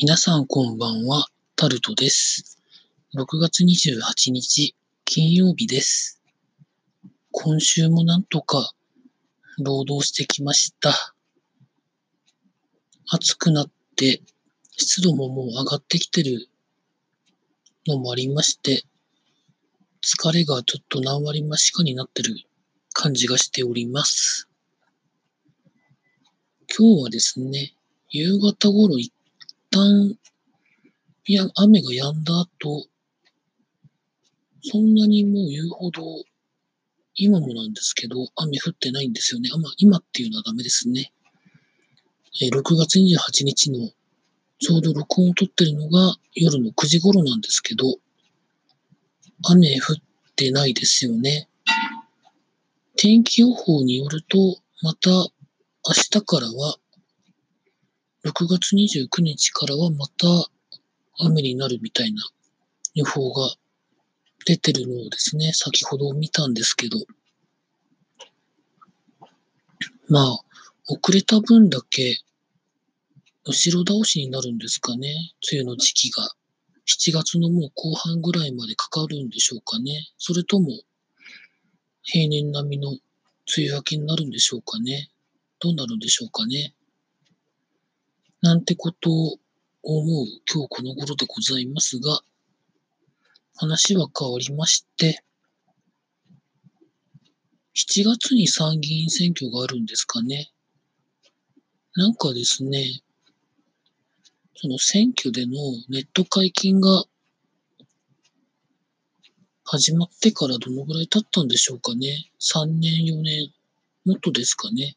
皆さんこんばんは、タルトです。6月28日、金曜日です。今週もなんとか労働してきました。暑くなって、湿度ももう上がってきてるのもありまして、疲れがちょっと何割増しかになってる感じがしております。今日はですね、夕方頃一旦、いや、雨が止んだ後、そんなにもう言うほど、今もなんですけど、雨降ってないんですよね。あ、ま、今っていうのはダメですね。え6月28日の、ちょうど録音を撮ってるのが夜の9時頃なんですけど、雨降ってないですよね。天気予報によると、また明日からは、6月29日からはまた雨になるみたいな予報が出てるのをですね、先ほど見たんですけど、まあ、遅れた分だけ後ろ倒しになるんですかね、梅雨の時期が。7月のもう後半ぐらいまでかかるんでしょうかね。それとも、平年並みの梅雨明けになるんでしょうかね。どうなるんでしょうかね。なんてことを思う今日この頃でございますが、話は変わりまして、7月に参議院選挙があるんですかね。なんかですね、その選挙でのネット解禁が始まってからどのぐらい経ったんでしょうかね。3年、4年、もっとですかね。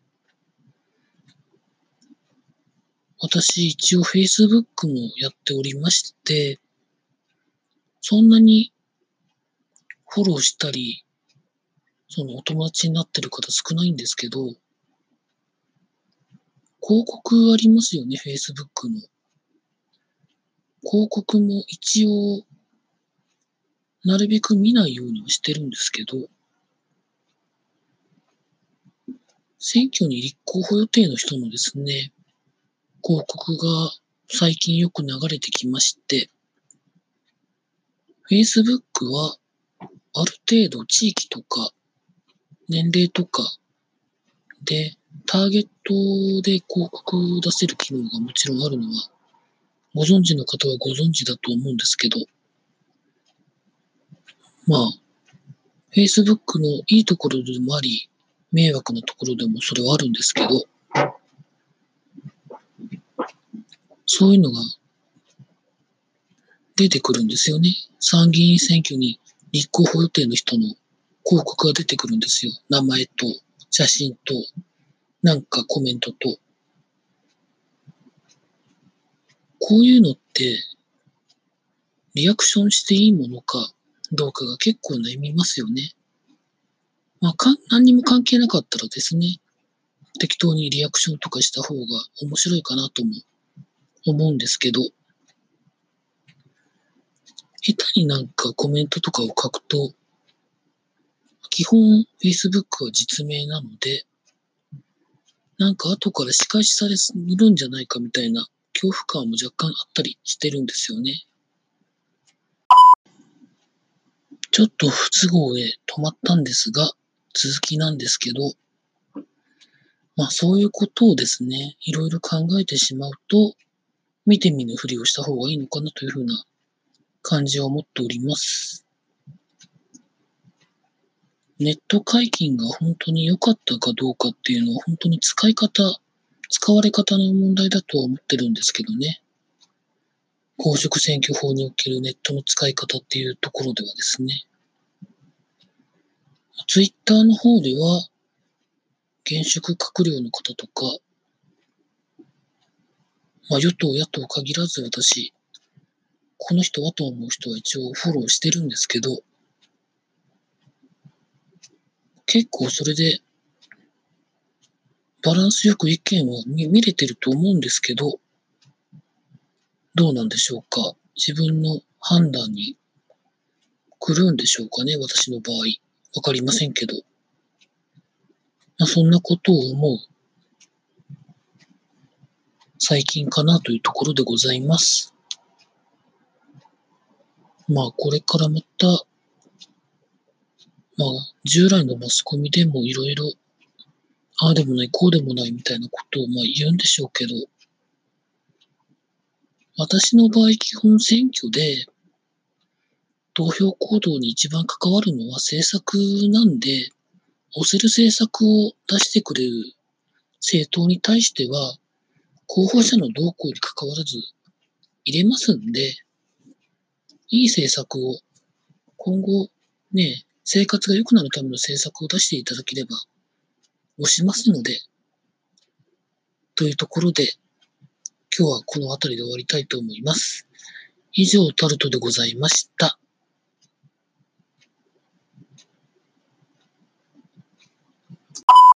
私、一応 Facebook もやっておりまして、そんなにフォローしたり、そのお友達になってる方少ないんですけど、広告ありますよね、Facebook の。広告も一応、なるべく見ないようにはしてるんですけど、選挙に立候補予定の人のですね、広告が最近よく流れてきまして、Facebook はある程度地域とか年齢とかでターゲットで広告を出せる機能がもちろんあるのはご存知の方はご存知だと思うんですけど、まあ、Facebook のいいところでもあり、迷惑なところでもそれはあるんですけど、そういうのが出てくるんですよね。参議院選挙に立候補予定の人の広告が出てくるんですよ。名前と写真となんかコメントと。こういうのってリアクションしていいものかどうかが結構悩みますよね。まあ、かん何にも関係なかったらですね、適当にリアクションとかした方が面白いかなとも思うんですけど、下手になんかコメントとかを書くと、基本 Facebook は実名なので、なんか後から仕返しされるんじゃないかみたいな恐怖感も若干あったりしてるんですよね。ちょっと不都合で止まったんですが、続きなんですけど、まあそういうことをですね、いろいろ考えてしまうと、見て見ぬふりをした方がいいのかなというふうな感じを持っております。ネット解禁が本当に良かったかどうかっていうのは本当に使い方、使われ方の問題だとは思ってるんですけどね。公職選挙法におけるネットの使い方っていうところではですね。ツイッターの方では、現職閣僚の方とか、まあ与党野党限らず私、この人はと思う人は一応フォローしてるんですけど、結構それで、バランスよく意見は見見れてると思うんですけど、どうなんでしょうか。自分の判断に来るんでしょうかね、私の場合。わかりませんけど。まあ、そんなことを思う最近かなというところでございます。まあ、これからまた、まあ、従来のマスコミでもいろいろ、ああでもない、こうでもないみたいなことをまあ言うんでしょうけど、私の場合、基本選挙で、投票行動に一番関わるのは政策なんで、押せる政策を出してくれる政党に対しては、候補者の動向に関わらず入れますんで、いい政策を今後ね、生活が良くなるための政策を出していただければ押しますので、というところで、今日はこの辺りで終わりたいと思います。以上、タルトでございました。